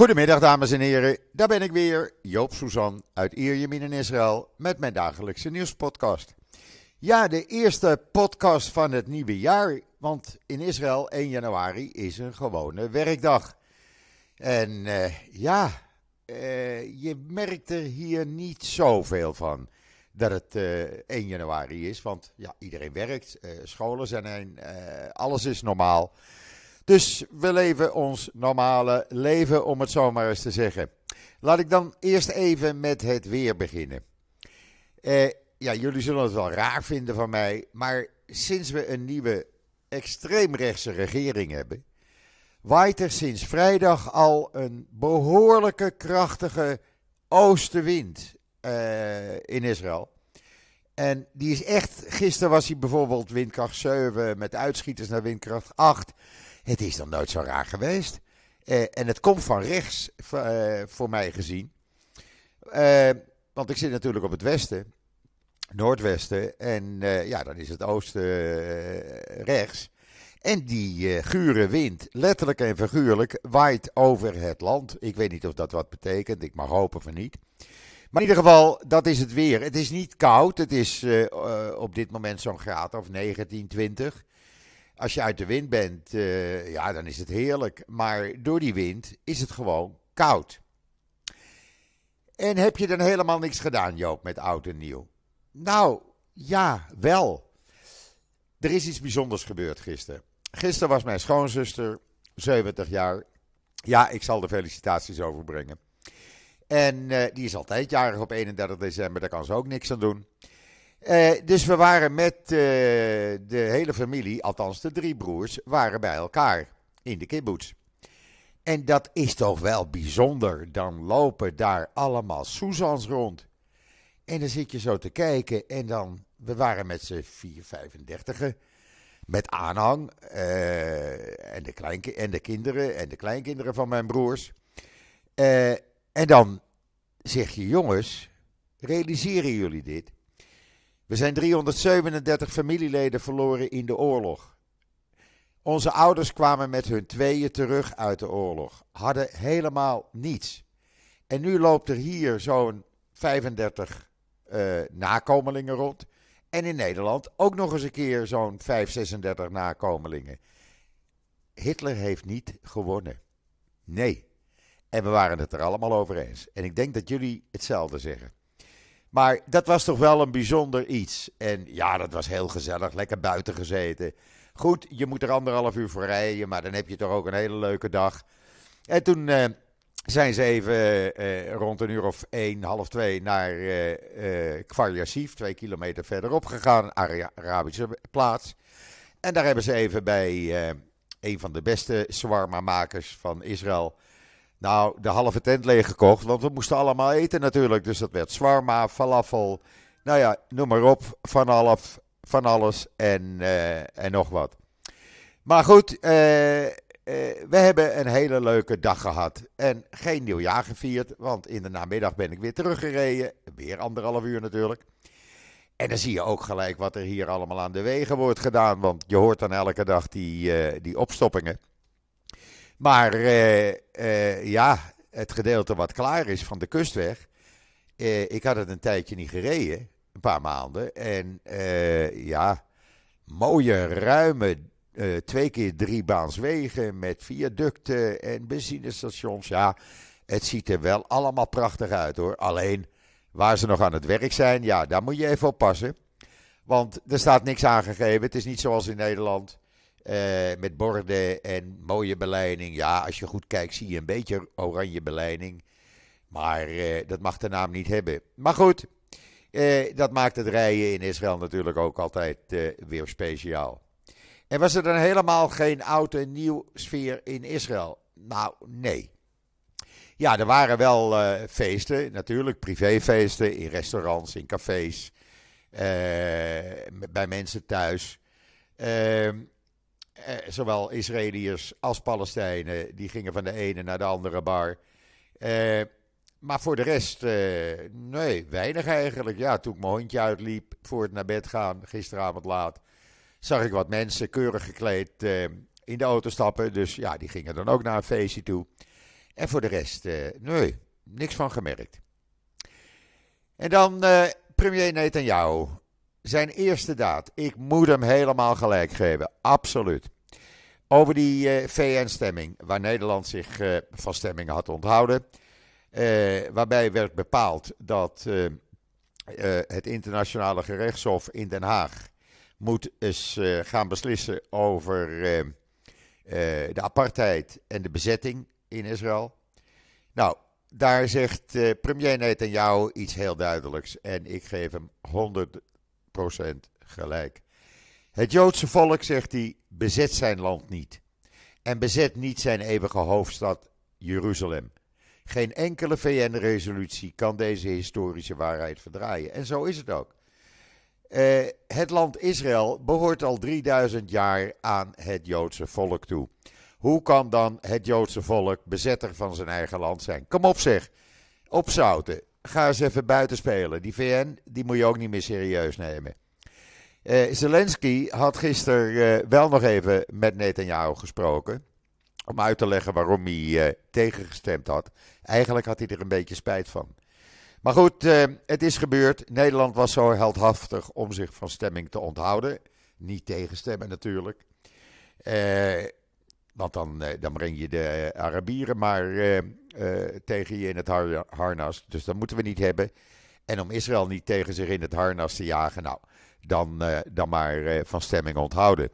Goedemiddag dames en heren, daar ben ik weer, Joop Suzan uit Ierjemien in Israël met mijn dagelijkse nieuwspodcast. Ja, de eerste podcast van het nieuwe jaar, want in Israël 1 januari is een gewone werkdag. En uh, ja, uh, je merkt er hier niet zoveel van dat het uh, eh, 1 januari is, want ja, iedereen werkt, scholen zijn een, alles is normaal. Dus we leven ons normale leven, om het zo maar eens te zeggen. Laat ik dan eerst even met het weer beginnen. Eh, ja, jullie zullen het wel raar vinden van mij, maar sinds we een nieuwe extreemrechtse regering hebben, waait er sinds vrijdag al een behoorlijke krachtige oostenwind uh, in Israël. En die is echt, gisteren was hij bijvoorbeeld windkracht 7 met uitschieters naar windkracht 8. Het is dan nooit zo raar geweest. Uh, en het komt van rechts, uh, voor mij gezien. Uh, want ik zit natuurlijk op het westen, noordwesten. En ja, dan is het oosten rechts. En die gure wind, letterlijk en figuurlijk, waait over het land. Ik weet niet of dat wat betekent, ik mag hopen van niet. Maar in ieder geval, dat is het weer. Het is niet koud, het is op dit moment zo'n graad of 19, 20. Als je uit de wind bent, uh, ja, dan is het heerlijk. Maar door die wind is het gewoon koud. En heb je dan helemaal niks gedaan, Joop, met oud en nieuw? Nou, ja, wel. Er is iets bijzonders gebeurd gisteren. Gisteren was mijn schoonzuster, 70 jaar. Ja, ik zal de felicitaties overbrengen. En uh, die is altijd jarig op 31 december, daar kan ze ook niks aan doen. Uh, dus we waren met uh, de hele familie, althans de drie broers, waren bij elkaar in de kibbutz. En dat is toch wel bijzonder. Dan lopen daar allemaal Suzans rond. En dan zit je zo te kijken en dan, we waren met z'n 4, 35 met aanhang uh, en, de kleinki en de kinderen en de kleinkinderen van mijn broers. en dan zeg je, jongens, realiseren jullie dit? We zijn 337 familieleden verloren in de oorlog. Onze ouders kwamen met hun tweeën terug uit de oorlog, hadden helemaal niets. En nu loopt er hier zo'n 35 uh, nakomelingen rond. En in Nederland ook nog eens een keer zo'n 5, 36 nakomelingen. Hitler heeft niet gewonnen. Nee. En we waren het er allemaal over eens. En ik denk dat jullie hetzelfde zeggen. Maar dat was toch wel een bijzonder iets. En ja, dat was heel gezellig. Lekker buiten gezeten. Goed, je moet er anderhalf uur voor rijden. Maar dan heb je toch ook een hele leuke dag. En toen uh, zijn ze even uh, rond een uur of één, half twee naar uh, Kfar Yassif, twee kilometer verderop gegaan. Arabische plaats. En daar hebben ze even bij een van de beste shawarma-makers van Israël nou, de halve tent leeggekocht, want we moesten allemaal eten natuurlijk. Dus dat werd zwarma, falafel, nou ja, noem maar op, van, van alles en, uh, en nog wat. Maar goed, uh, uh, we hebben een hele leuke dag gehad en geen nieuwjaar gevierd, want in de namiddag ben ik weer teruggereden. Weer anderhalf uur natuurlijk. En dan zie je ook gelijk wat er hier allemaal aan de wegen wordt gedaan, want je hoort dan elke dag die, die opstoppingen. Maar uh, uh, ja, het gedeelte wat klaar is van de kustweg. Uh, ik had het een tijdje niet gereden, een paar maanden. En ja, mooie, ruime, twee keer drie baanswegen met viaducten en benzinestations. Ja, het ziet er wel allemaal prachtig uit hoor. Alleen waar ze nog aan het werk zijn, ja, daar moet je even op passen. Want er staat niks aangegeven. Het is niet zoals in Nederland met borden en mooie beleiding. Ja, als je goed kijkt zie je een beetje oranje beleiding. Maar uh, dat mag de naam niet hebben. Maar goed, uh, dat maakt het rijden in Israël natuurlijk ook altijd weer speciaal. En was er dan helemaal geen oud en nieuw sfeer in Israël? Nou, nee. Ja, er waren wel feesten, natuurlijk privéfeesten in restaurants, in cafés, bij mensen thuis. Ehm, eh, zowel Israëliërs als Palestijnen, die gingen van de ene naar de andere bar. Eh, maar voor de rest, eh, nee, weinig eigenlijk. Ja, toen ik mijn hondje uitliep voor het naar bed gaan, gisteravond laat, zag ik wat mensen keurig gekleed eh, in de auto stappen. Dus ja, die gingen dan ook naar een feestje toe. En voor de rest, nee, niks van gemerkt. En dan premier Netanyahu. Zijn eerste daad. Ik moet hem helemaal gelijk geven. Absoluut. Over die uh, VN-stemming, waar Nederland zich uh, van stemming had onthouden. Uh, waarbij werd bepaald dat het internationale gerechtshof in Den Haag moet eens gaan beslissen over de apartheid en de bezetting in Israël. Nou, daar zegt premier Netanyahu iets heel duidelijks en ik geef hem 100% gelijk. Het Joodse volk, zegt hij, bezet zijn land niet. En bezet niet zijn eeuwige hoofdstad Jeruzalem. Geen enkele VN-resolutie kan deze historische waarheid verdraaien. En zo is het ook. Uh, het land Israël behoort al 3000 jaar aan het Joodse volk toe. Hoe kan dan het Joodse volk bezetter van zijn eigen land zijn? Kom op zeg, opzouten. Ga eens even buiten spelen. Die VN, die moet je ook niet meer serieus nemen. Uh, Zelensky had gisteren uh, wel nog even met Netanyahu gesproken. Om uit te leggen waarom hij uh, tegengestemd had. Eigenlijk had hij er een beetje spijt van. Maar goed, het is gebeurd. Nederland was zo heldhaftig om zich van stemming te onthouden. Niet tegenstemmen natuurlijk. Want dan, eh, dan breng je de Arabieren maar eh, eh, tegen je in het harnas. Dus dat moeten we niet hebben. En om Israël niet tegen zich in het harnas te jagen, nou, dan, dan maar van stemming onthouden.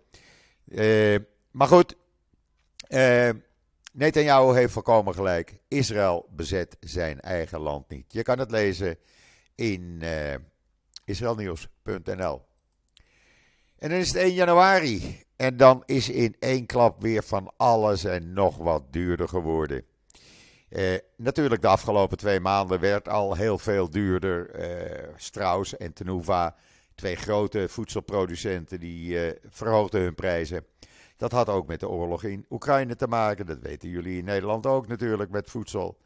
maar goed, Netanyahu heeft volkomen gelijk. Israël bezet zijn eigen land niet. Je kan het lezen in israelnieuws.nl. En dan is het 1 januari. En dan is in één klap weer van alles en nog wat duurder geworden. Eh, natuurlijk, de afgelopen twee maanden werd al heel veel duurder. Eh, Strauss en Tenuva, twee grote voedselproducenten, die eh, verhoogden hun prijzen. Dat had ook met de oorlog in Oekraïne te maken. Dat weten jullie in Nederland ook natuurlijk met voedsel.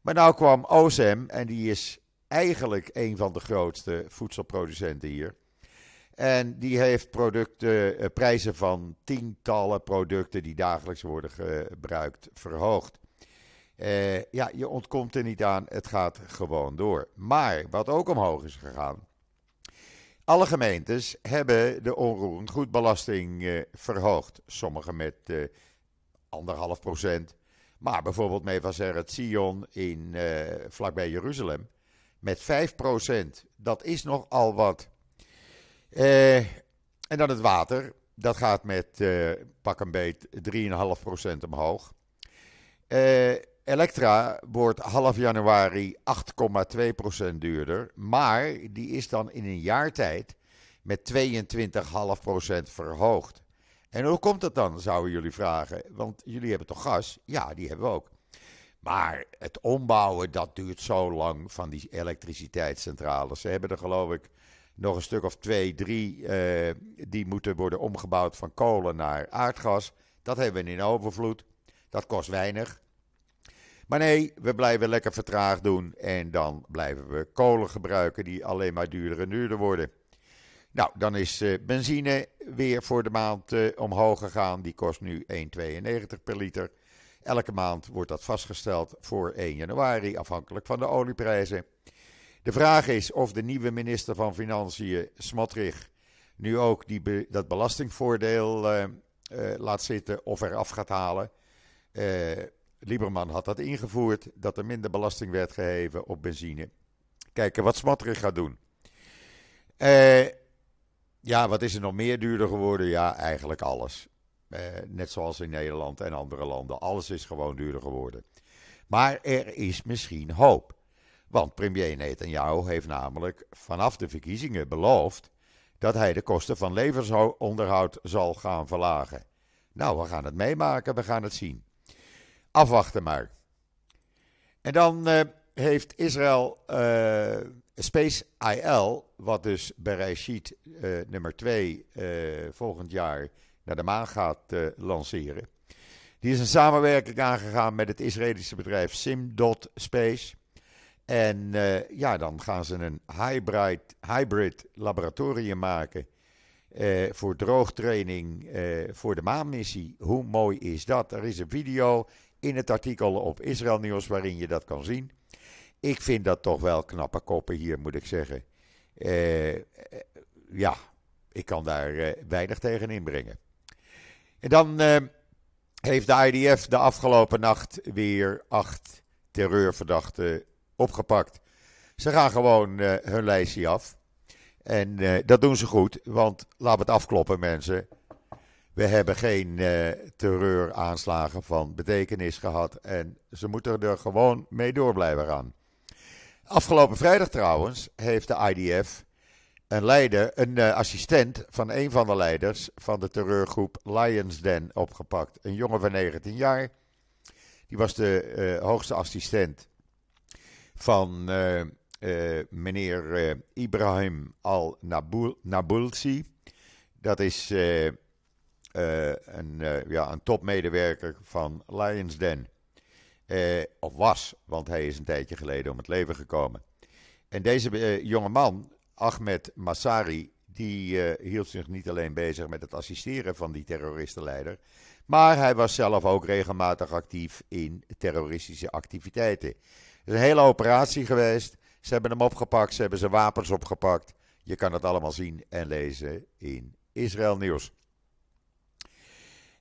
Maar nou kwam OSM en die is eigenlijk een van de grootste voedselproducenten hier. En die heeft producten, eh, prijzen van tientallen producten die dagelijks worden gebruikt verhoogd. Uh, ja, je ontkomt er niet aan, het gaat gewoon door. Maar wat ook omhoog is gegaan. Alle gemeentes hebben de onroerend goedbelasting uh, verhoogd. Sommige met anderhalf procent. Maar bijvoorbeeld het Sion in, vlakbij Jeruzalem met 5 procent. Dat is nogal wat. Uh, en dan het water. Dat gaat met uh, pak een beet 3,5% omhoog. Uh, Elektra wordt half januari 8,2% duurder. Maar die is dan in een jaar tijd met 22,5% verhoogd. En hoe komt het dan, zouden jullie vragen? Want jullie hebben toch gas? Ja, die hebben we ook. Maar het ombouwen, dat duurt zo lang van die elektriciteitscentrales. Ze hebben er geloof ik nog een stuk of twee, drie, uh, die moeten worden omgebouwd van kolen naar aardgas. Dat hebben we in overvloed. Dat kost weinig. Maar nee, we blijven lekker vertraagd doen en dan blijven we kolen gebruiken die alleen maar duurder en duurder worden. Nou, dan is uh, benzine weer voor de maand uh, omhoog gegaan. Die kost nu 1,92 per liter. Elke maand wordt dat vastgesteld voor 1 januari, afhankelijk van de olieprijzen. De vraag is of de nieuwe minister van Financiën, Smotrich, nu ook die dat belastingvoordeel uh, laat zitten of eraf gaat halen. Lieberman had dat ingevoerd, dat er minder belasting werd geheven op benzine. Kijken wat Smotrich gaat doen. ja, wat is er nog meer duurder geworden? Ja, eigenlijk alles. net zoals in Nederland en andere landen. Alles is gewoon duurder geworden. Maar er is misschien hoop. Want premier Netanyahu heeft namelijk vanaf de verkiezingen beloofd dat hij de kosten van levensonderhoud zal gaan verlagen. Nou, we gaan het meemaken, we gaan het zien. Afwachten maar. En dan uh, heeft Israël uh, Space IL, wat dus Bereshit uh, nummer 2 volgend jaar naar de maan gaat lanceren. Die is een samenwerking aangegaan met het Israëlische bedrijf Simdot Space. En ja, dan gaan ze een hybrid, hybrid laboratorium maken voor droogtraining voor de maanmissie. Hoe mooi is dat? Er is een video in het artikel op Israël Nieuws waarin je dat kan zien. Ik vind dat toch wel knappe koppen hier, moet ik zeggen. Uh, ja, ik kan daar uh, weinig tegen inbrengen. En dan heeft de IDF de afgelopen nacht weer acht terreurverdachten opgepakt. Ze gaan gewoon hun lijstje af. En dat doen ze goed, want we het afkloppen, mensen. We hebben geen terreuraanslagen van betekenis gehad. En ze moeten er gewoon mee door blijven gaan. Afgelopen vrijdag trouwens heeft de IDF een leider, een uh, assistent van een van de leiders van de terreurgroep Lions Den opgepakt. Een jongen van 19 jaar. Die was de uh, hoogste assistent van meneer Ibrahim al-Nabulsi. Dat is een, ja, een topmedewerker van Lions Den. of was, want hij is een tijdje geleden om het leven gekomen. En deze jonge man Ahmed Massari, die hield zich niet alleen bezig met het assisteren van die terroristenleider, maar hij was zelf ook regelmatig actief in terroristische activiteiten. Het is een hele operatie geweest. Ze hebben hem opgepakt, ze hebben zijn wapens opgepakt. Je kan het allemaal zien en lezen in Israël Nieuws.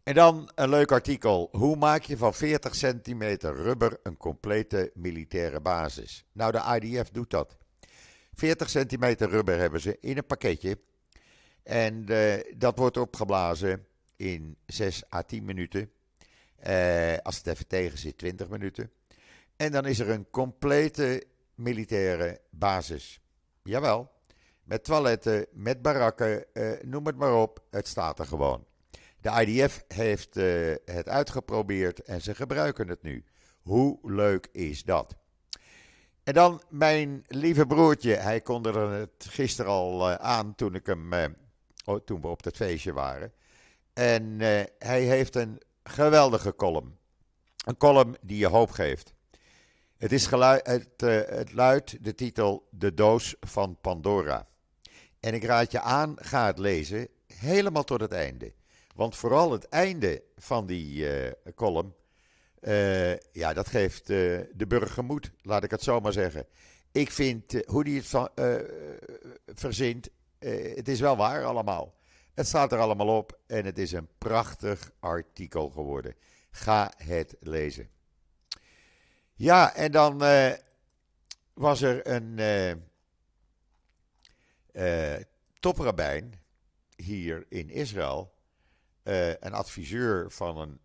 En dan een leuk artikel. Hoe maak je van 40 centimeter rubber een complete militaire basis? Nou, de IDF doet dat. 40 centimeter rubber hebben ze in een pakketje. En uh, dat wordt opgeblazen in 6 à 10 minuten. Uh, als het even tegen zit, 20 minuten. En dan is er een complete militaire basis. Jawel, met toiletten, met barakken, uh, noem het maar op. Het staat er gewoon. De IDF heeft het uitgeprobeerd en ze gebruiken het nu. Hoe leuk is dat? En dan mijn lieve broertje. Hij kondigde het gisteren al uh, aan toen, ik hem, uh, toen we op dat feestje waren. En hij heeft een geweldige column. Een column die je hoop geeft. Het, is geluid, het, het luidt de titel De Doos van Pandora. En ik raad je aan, ga het lezen, helemaal tot het einde. Want vooral het einde van die column uh, ja, dat geeft uh, de burger moed, laat ik het zo maar zeggen. Ik vind hoe die het verzint, het is wel waar allemaal. Het staat er allemaal op en het is een prachtig artikel geworden. Ga het lezen. Ja, en dan was er een toprabijn hier in Israël, een adviseur van een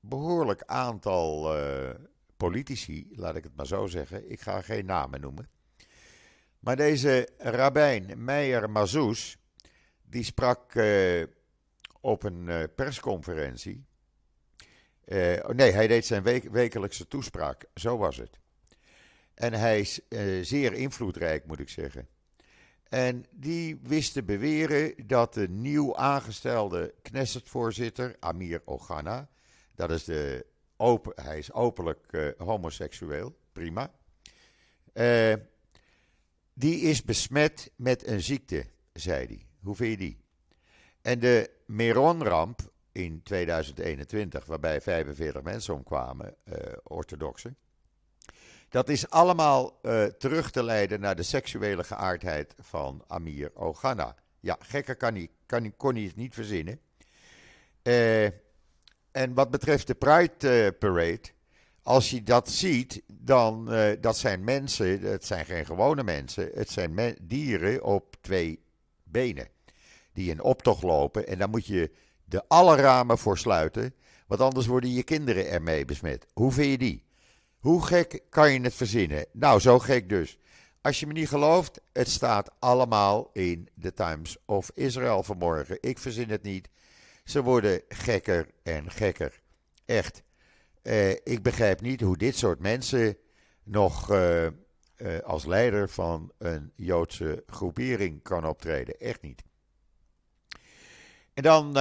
behoorlijk aantal uh, politici, laat ik het maar zo zeggen. Ik ga geen namen noemen. Maar deze rabbijn Meijer Mazouz, die sprak uh, op een persconferentie. Oh nee, hij deed zijn wekelijkse toespraak, zo was het. En hij is zeer invloedrijk, moet ik zeggen. En die wist te beweren dat de nieuw aangestelde Knesset-voorzitter, Amir Ogana, dat is de hij is openlijk uh, homoseksueel, prima. Uh, die is besmet met een ziekte, zei hij. Hoe vind je die? En de Meron-ramp in 2021, waarbij 45 mensen omkwamen, uh, orthodoxen. Dat is allemaal uh, terug te leiden naar de seksuele geaardheid van Amir Ogana. Ja, gekker kan hij, kan, kon hij het niet verzinnen. Uh, en wat betreft de Pride uh, Parade, als je dat ziet, dan dat zijn mensen, het zijn geen gewone mensen, het zijn dieren op twee benen. Die in optocht lopen en daar moet je de alle ramen voor sluiten, want anders worden je kinderen ermee besmet. Hoe vind je die? Hoe gek kan je het verzinnen? Nou, zo gek dus. Als je me niet gelooft, het staat allemaal in de Times of Israel vanmorgen. Ik verzin het niet. Ze worden gekker en gekker. Echt. Uh, ik begrijp niet hoe dit soort mensen nog uh, uh, als leider van een Joodse groepering kan optreden. Echt niet. En dan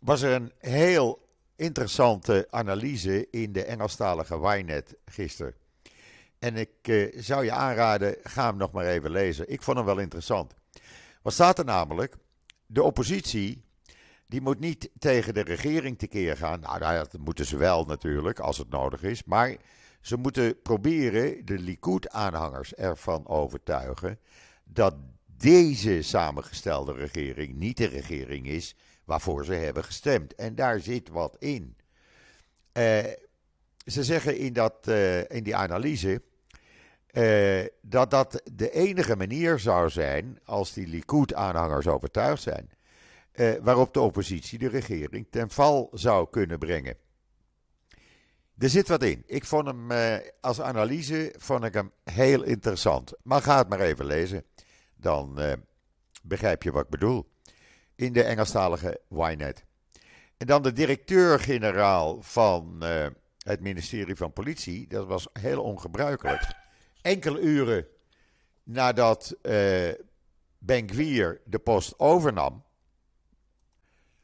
was er een heel interessante analyse in de Engelstalige Wynet gisteren. En ik zou je aanraden, ga hem nog maar even lezen. Ik vond hem wel interessant. Wat staat er namelijk? De oppositie Die moet niet tegen de regering tekeer gaan. Nou, dat moeten ze wel natuurlijk, als het nodig is. Maar ze moeten proberen de Likud-aanhangers ervan overtuigen dat deze samengestelde regering niet de regering is waarvoor ze hebben gestemd. En daar zit wat in. Uh, ze zeggen in, dat, uh, in die analyse uh, dat dat de enige manier zou zijn, als die Likud-aanhangers overtuigd zijn, waarop de oppositie de regering ten val zou kunnen brengen. Er zit wat in. Ik vond hem als analyse vond ik hem heel interessant. Maar ga het maar even lezen. Dan begrijp je wat ik bedoel in de Engelstalige Ynet. En dan de directeur-generaal van uh, het ministerie van Politie. Dat was heel ongebruikelijk. Enkele uren nadat uh, Ben Gwier de post overnam,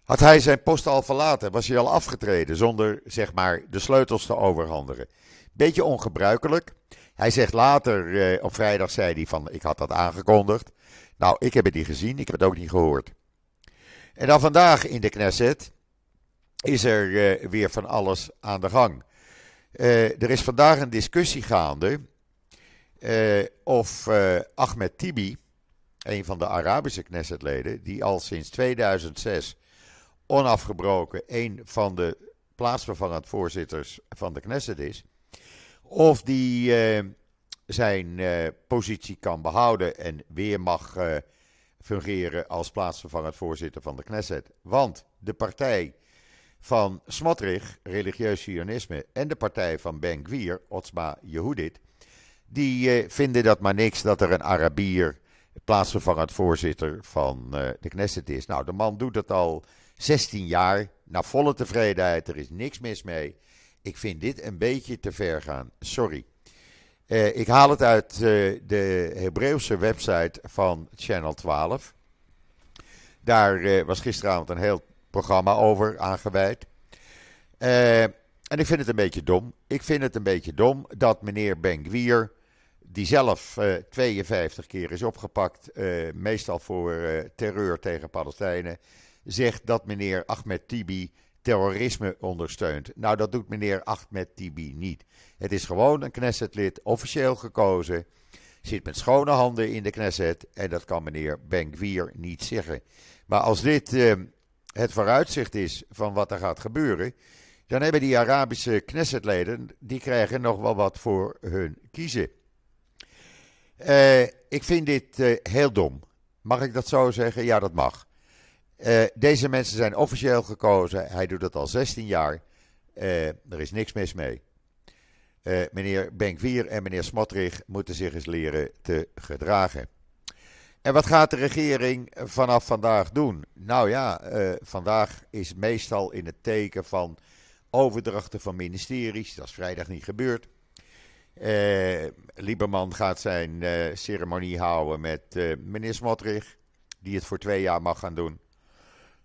had hij zijn post al verlaten. Was hij al afgetreden zonder zeg maar de sleutels te overhandigen. Beetje ongebruikelijk. Hij zegt later, uh, op vrijdag zei hij van ik had dat aangekondigd. Nou, ik heb het niet gezien, ik heb het ook niet gehoord. En dan vandaag in de Knesset is er uh, weer van alles aan de gang. Uh, er is vandaag een discussie gaande uh, of Ahmed Tibi, een van de Arabische Knessetleden, die al sinds 2006 onafgebroken een van de plaatsvervangend voorzitters van de Knesset is, of die zijn positie kan behouden en weer mag fungeren als plaatsvervangend voorzitter van de Knesset. Want de partij van Smotrich, religieus sionisme, en de partij van Ben Gvir, Otsma Yehudit, die eh, vinden dat maar niks dat er een Arabier plaatsvervangend voorzitter van eh, de Knesset is. Nou, de man doet het al 16 jaar, naar volle tevredenheid, er is niks mis mee. Ik vind dit een beetje te ver gaan, sorry. Uh, ik haal het uit uh, de Hebreeuwse website van Channel 12. Daar uh, was gisteravond een heel programma over aangeweid. en ik vind het een beetje dom. Ik vind het een beetje dom dat meneer Ben die zelf 52 keer is opgepakt, meestal voor terreur tegen Palestijnen, zegt dat meneer Ahmed Tibi terrorisme ondersteunt. Nou, dat doet meneer Ahmed Tibi niet. Het is gewoon een Knessetlid, officieel gekozen. Zit met schone handen in de Knesset. En dat kan meneer Ben niet zeggen. Maar als dit uh, het vooruitzicht is van wat er gaat gebeuren. Dan hebben die Arabische Knessetleden. die krijgen nog wel wat voor hun kiezen. Uh, ik vind dit uh, heel dom. Mag ik dat zo zeggen? Ja, dat mag. Uh, deze mensen zijn officieel gekozen. Hij doet dat al 16 jaar. Uh, er is niks mis mee. Uh, meneer Benkvier en meneer Smotrich moeten zich eens leren te gedragen. En wat gaat de regering vanaf vandaag doen? Nou ja, vandaag is meestal in het teken van overdrachten van ministeries. Dat is vrijdag niet gebeurd. Lieberman gaat zijn ceremonie houden met meneer Smotrich, die het voor twee jaar mag gaan doen.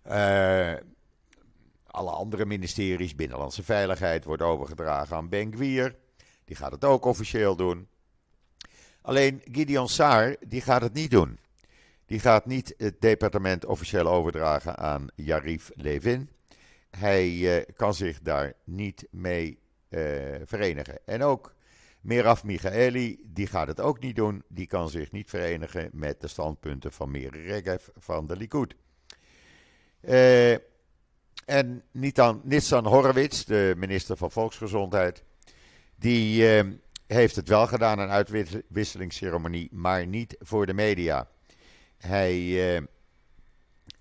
Uh, alle andere ministeries, Binnenlandse Veiligheid, wordt overgedragen aan Ben Gwier. Die gaat het ook officieel doen. Alleen Gideon Saar, die gaat het niet doen. Die gaat niet het departement officieel overdragen aan Yarif Levin. Hij uh, kan zich daar niet mee uh, verenigen. En ook Meraf Michaeli, die gaat het ook niet doen. Die kan zich niet verenigen met de standpunten van Mir Regev van de Likud. Uh, en Nissan Horowitz, de minister van Volksgezondheid, die uh, heeft het wel gedaan, een uitwisselingsceremonie, maar niet voor de media. Hij,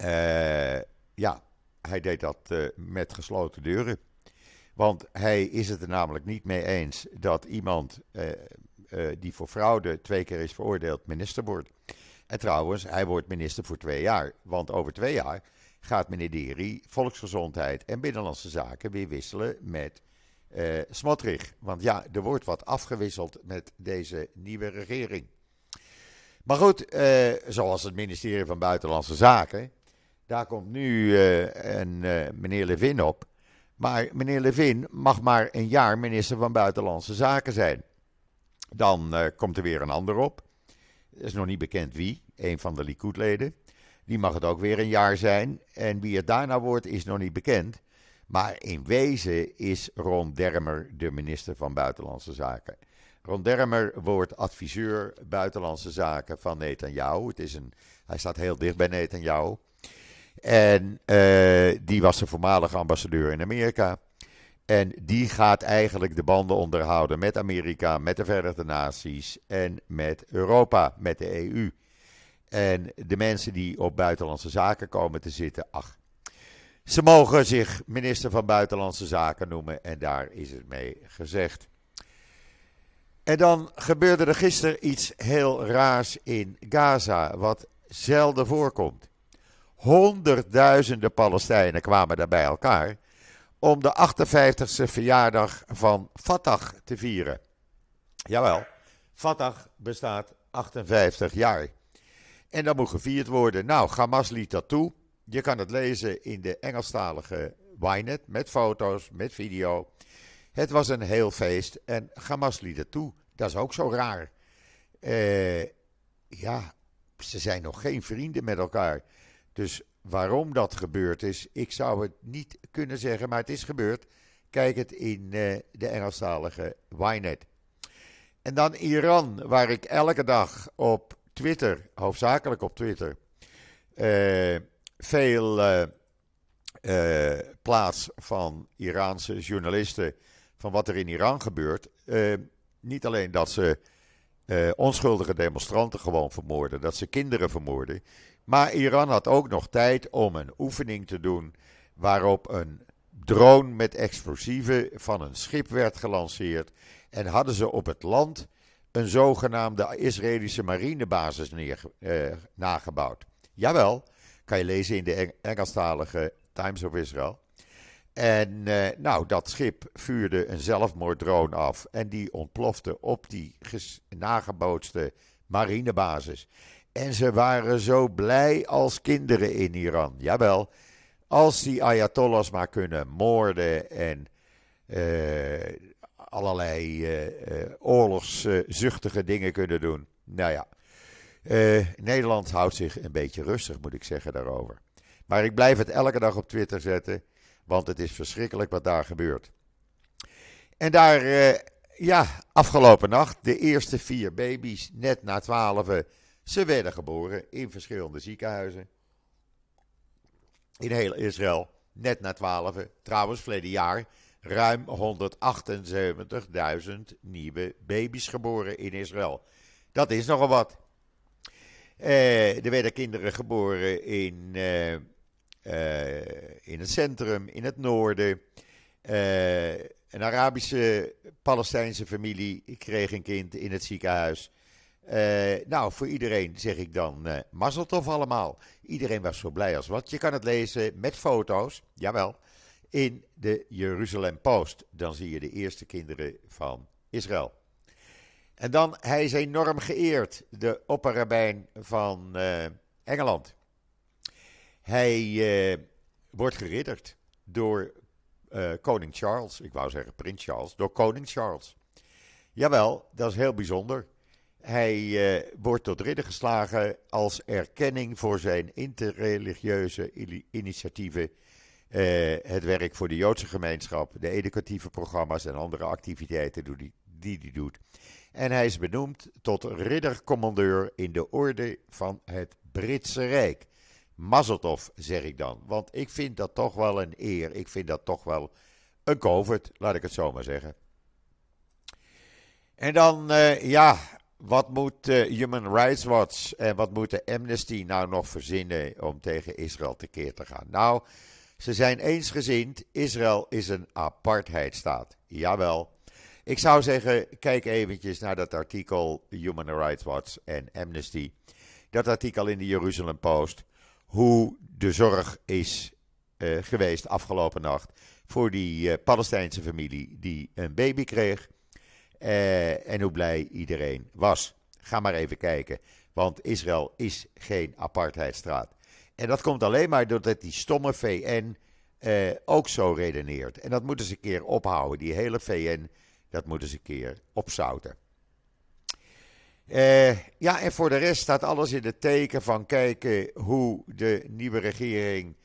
uh, ja, hij deed dat met gesloten deuren. Want hij is het er namelijk niet mee eens dat iemand die voor fraude twee keer is veroordeeld minister wordt. En trouwens, hij wordt minister voor twee jaar. Want over twee jaar gaat meneer Deri volksgezondheid en binnenlandse zaken weer wisselen met uh, Smotrich. Want ja, er wordt wat afgewisseld met deze nieuwe regering. Maar goed, uh, zoals het ministerie van Buitenlandse Zaken, daar komt nu uh, een meneer Levin op. Maar meneer Levin mag maar een jaar minister van Buitenlandse Zaken zijn. Dan komt er weer een ander op. Het is nog niet bekend wie, een van de Likud-leden Die mag het ook weer een jaar zijn. En wie het daarna wordt, is nog niet bekend. Maar in wezen is Ron Dermer de minister van Buitenlandse Zaken. Ron Dermer wordt adviseur buitenlandse zaken van Netanyahu. Het is een, hij staat heel dicht bij Netanyahu. En uh, die was de voormalige ambassadeur in Amerika. En die gaat eigenlijk de banden onderhouden met Amerika, met de Verenigde Naties en met Europa, met de EU. En de mensen die op buitenlandse zaken komen te zitten, ach, ze mogen zich minister van Buitenlandse Zaken noemen en daar is het mee gezegd. En dan gebeurde er gisteren iets heel raars in Gaza, wat zelden voorkomt. Honderdduizenden Palestijnen kwamen daar bij elkaar om de 58ste verjaardag van Fatah te vieren. Jawel, Fatah bestaat 58 jaar. En dat moet gevierd worden. Nou, Hamas liet dat toe. Je kan het lezen in de Engelstalige Ynet met foto's, met video. Het was een heel feest en Hamas liet het toe. Dat is ook zo raar. Uh, ja, ze zijn nog geen vrienden met elkaar. Dus waarom dat gebeurd is, ik zou het niet kunnen zeggen, maar het is gebeurd. Kijk het in uh, de Engelstalige Ynet. En dan Iran, waar ik elke dag op Twitter, hoofdzakelijk op Twitter, uh, veel plaats van Iraanse journalisten van wat er in Iran gebeurt. niet alleen dat ze onschuldige demonstranten gewoon vermoorden, dat ze kinderen vermoorden. Maar Iran had ook nog tijd om een oefening te doen waarop een drone met explosieven van een schip werd gelanceerd. En hadden ze op het land een zogenaamde Israëlische marinebasis neer, eh, nagebouwd. Jawel, kan je lezen in de Engelstalige Times of Israel. En eh, nou, dat schip vuurde een zelfmoorddrone af en die ontplofte op die nagebootste marinebasis. En ze waren zo blij als kinderen in Iran. Jawel, als die Ayatollahs maar kunnen moorden en uh, allerlei uh, oorlogszuchtige dingen kunnen doen. Nou ja, uh, Nederland houdt zich een beetje rustig, moet ik zeggen, daarover. Maar ik blijf het elke dag op Twitter zetten, want het is verschrikkelijk wat daar gebeurt. En daar, ja, afgelopen nacht, de eerste vier baby's, net na twaalf ze werden geboren in verschillende ziekenhuizen. In heel Israël, net na 12. Trouwens, verleden jaar ruim 178.000 nieuwe baby's geboren in Israël. Dat is nogal wat. Eh, er werden kinderen geboren in, uh, uh, in het centrum, in het noorden. een Arabische Palestijnse familie kreeg een kind in het ziekenhuis. Nou, voor iedereen zeg ik dan uh, mazzeltof allemaal. Iedereen was zo blij als wat. Je kan het lezen met foto's, jawel, in de Jeruzalem Post. Dan zie je de eerste kinderen van Israël. En dan, hij is enorm geëerd, de opperrabijn van uh, Engeland. Hij wordt geridderd door koning Charles, ik wou zeggen prins Charles, door koning Charles. Jawel, dat is heel bijzonder. Hij wordt tot ridder geslagen als erkenning voor zijn interreligieuze initiatieven. Uh, het werk voor de Joodse gemeenschap, de educatieve programma's en andere activiteiten die, die hij doet. En hij is benoemd tot riddercommandeur in de orde van het Britse Rijk. Mazeltov, zeg ik dan. Want ik vind dat toch wel een eer. Ik vind dat toch wel een COVID, laat ik het zo maar zeggen. En dan, uh, ja, wat moet uh, Human Rights Watch en wat moet de Amnesty nou nog verzinnen om tegen Israël tekeer te gaan? Nou, ze zijn eensgezind, Israël is een apartheidstaat. Jawel. Ik zou zeggen, kijk eventjes naar dat artikel Human Rights Watch en Amnesty. Dat artikel in de Jeruzalem Post. Hoe de zorg is uh, geweest afgelopen nacht voor die uh, Palestijnse familie die een baby kreeg. Uh, en hoe blij iedereen was. Ga maar even kijken. Want Israël is geen apartheidstraat. En dat komt alleen maar doordat die stomme VN eh, ook zo redeneert. En dat moeten ze een keer ophouden. Die hele VN, dat moeten ze een keer opzouten. Uh, ja, en voor de rest staat alles in het teken van kijken hoe de nieuwe regering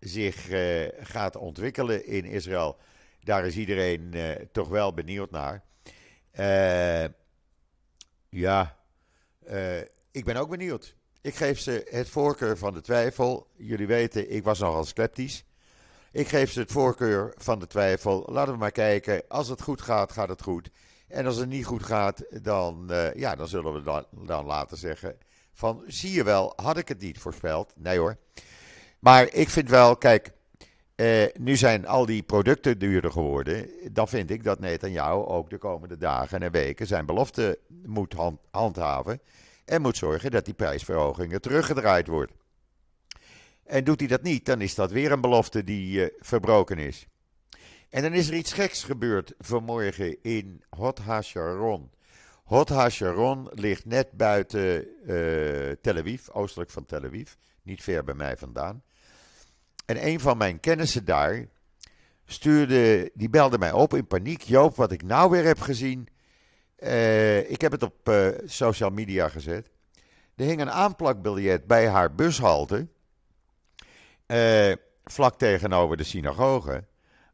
zich uh, gaat ontwikkelen in Israël. Daar is iedereen uh, toch wel benieuwd naar. ja, ik ben ook benieuwd. Ik geef ze het voorkeur van de twijfel. Jullie weten, ik was nogal sceptisch. Ik geef ze het voorkeur van de twijfel. Laten we maar kijken. Als het goed gaat, gaat het goed. En als het niet goed gaat, dan, uh, ja, dan zullen we dan, dan laten zeggen van zie je wel, had ik het niet voorspeld. Nee hoor. Maar ik vind wel, kijk, uh, nu zijn al die producten duurder geworden. Dan vind ik dat jou ook de komende dagen en weken zijn belofte moet hand, handhaven. En moet zorgen dat die prijsverhogingen teruggedraaid wordt. En doet hij dat niet, dan is dat weer een belofte die uh, verbroken is. En dan is er iets geks gebeurd vanmorgen in Hot HaSharon. Hot HaSharon ligt net buiten uh, Tel Aviv, oostelijk van Tel Aviv, niet ver bij mij vandaan. En een van mijn kennissen daar stuurde, die belde mij op in paniek. Joop, wat ik nou weer heb gezien. Uh, ik heb het op uh, social media gezet. Er hing een aanplakbiljet bij haar bushalte. vlak tegenover de synagoge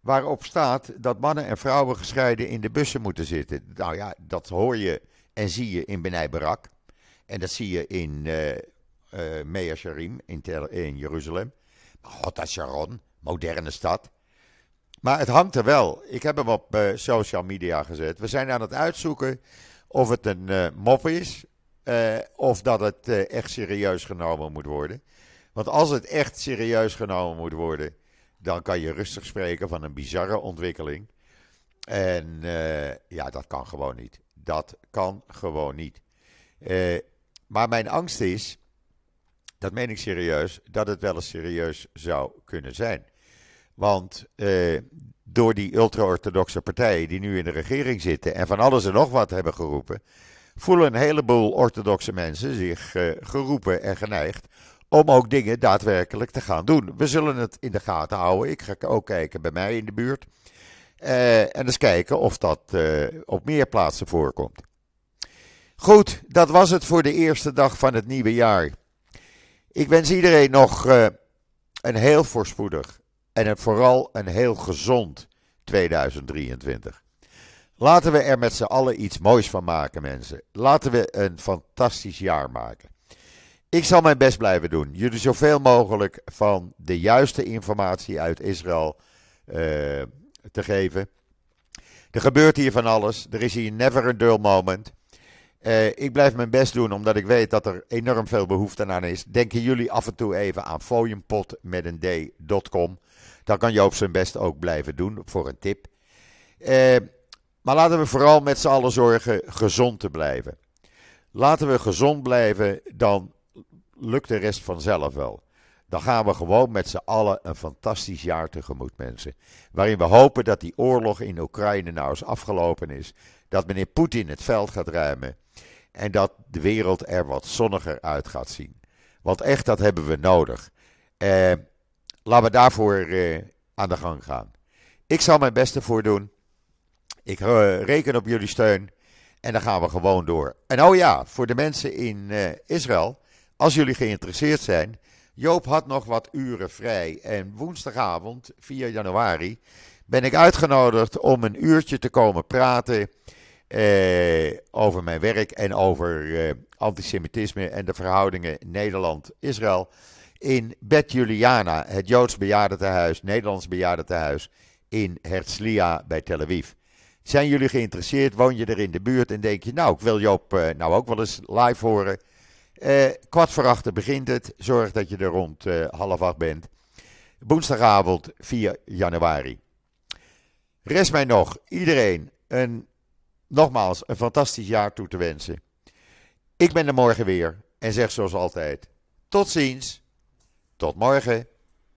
waarop staat dat mannen en vrouwen gescheiden in de bussen moeten zitten. Nou ja, dat hoor je en zie je in Benai Barak. En dat zie je in uh, Mea Sharim in, in Jeruzalem. Hot Sharon, moderne stad. Maar het hangt er wel. Ik heb hem op uh, social media gezet. We zijn aan het uitzoeken of het een uh, mop is. Uh, of dat het echt serieus genomen moet worden. Want als het echt serieus genomen moet worden dan kan je rustig spreken van een bizarre ontwikkeling. En ja, dat kan gewoon niet. Dat kan gewoon niet. Maar mijn angst is, dat meen ik serieus, dat het wel eens serieus zou kunnen zijn. Want uh, door die ultra-orthodoxe partijen die nu in de regering zitten en van alles en nog wat hebben geroepen, voelen een heleboel orthodoxe mensen zich geroepen en geneigd om ook dingen daadwerkelijk te gaan doen. We zullen het in de gaten houden. Ik ga ook kijken bij mij in de buurt. Uh, en eens kijken of dat uh, op meer plaatsen voorkomt. Goed, dat was het voor de eerste dag van het nieuwe jaar. Ik wens iedereen nog uh, een heel voorspoedig en vooral een heel gezond 2023. Laten we er met z'n allen iets moois van maken, mensen. Laten we een fantastisch jaar maken. Ik zal mijn best blijven doen. Jullie zoveel mogelijk van de juiste informatie uit Israël uh, te geven. Er gebeurt hier van alles. Er is hier never a dull moment. Uh, ik blijf mijn best doen omdat ik weet dat er enorm veel behoefte aan is. Denken jullie af en toe even aan fooienpot met een d.com. Dan kan Joop zijn best ook blijven doen voor een tip. Uh, maar laten we vooral met z'n allen zorgen gezond te blijven. Laten we gezond blijven, dan lukt de rest vanzelf wel. Dan gaan we gewoon met z'n allen een fantastisch jaar tegemoet, mensen. Waarin we hopen dat die oorlog in Oekraïne nou eens afgelopen is. Dat meneer Poetin het veld gaat ruimen. En dat de wereld er wat zonniger uit gaat zien. Want echt, dat hebben we nodig. Eh, laten we daarvoor eh, aan de gang gaan. Ik zal mijn beste voor doen. Ik uh, reken op jullie steun. En dan gaan we gewoon door. En oh ja, voor de mensen in uh, Israël. Als jullie geïnteresseerd zijn, Joop had nog wat uren vrij. En woensdagavond, 4 januari, ben ik uitgenodigd om een uurtje te komen praten eh, over mijn werk en over eh, antisemitisme en de verhoudingen Nederland-Israël. In Bet Juliana, het Joods bejaardentehuis, Nederlands bejaardentehuis in Herzliya bij Tel Aviv. Zijn jullie geïnteresseerd? Woon je er in de buurt en denk je, nou, ik wil Joop uh, nou ook wel eens live horen? Uh, kwart voor acht begint het. Zorg dat je er rond uh, half acht bent. Woensdagavond 4 januari. Rest mij nog iedereen een, nogmaals een fantastisch jaar toe te wensen. Ik ben er morgen weer en zeg zoals altijd: tot ziens, tot morgen.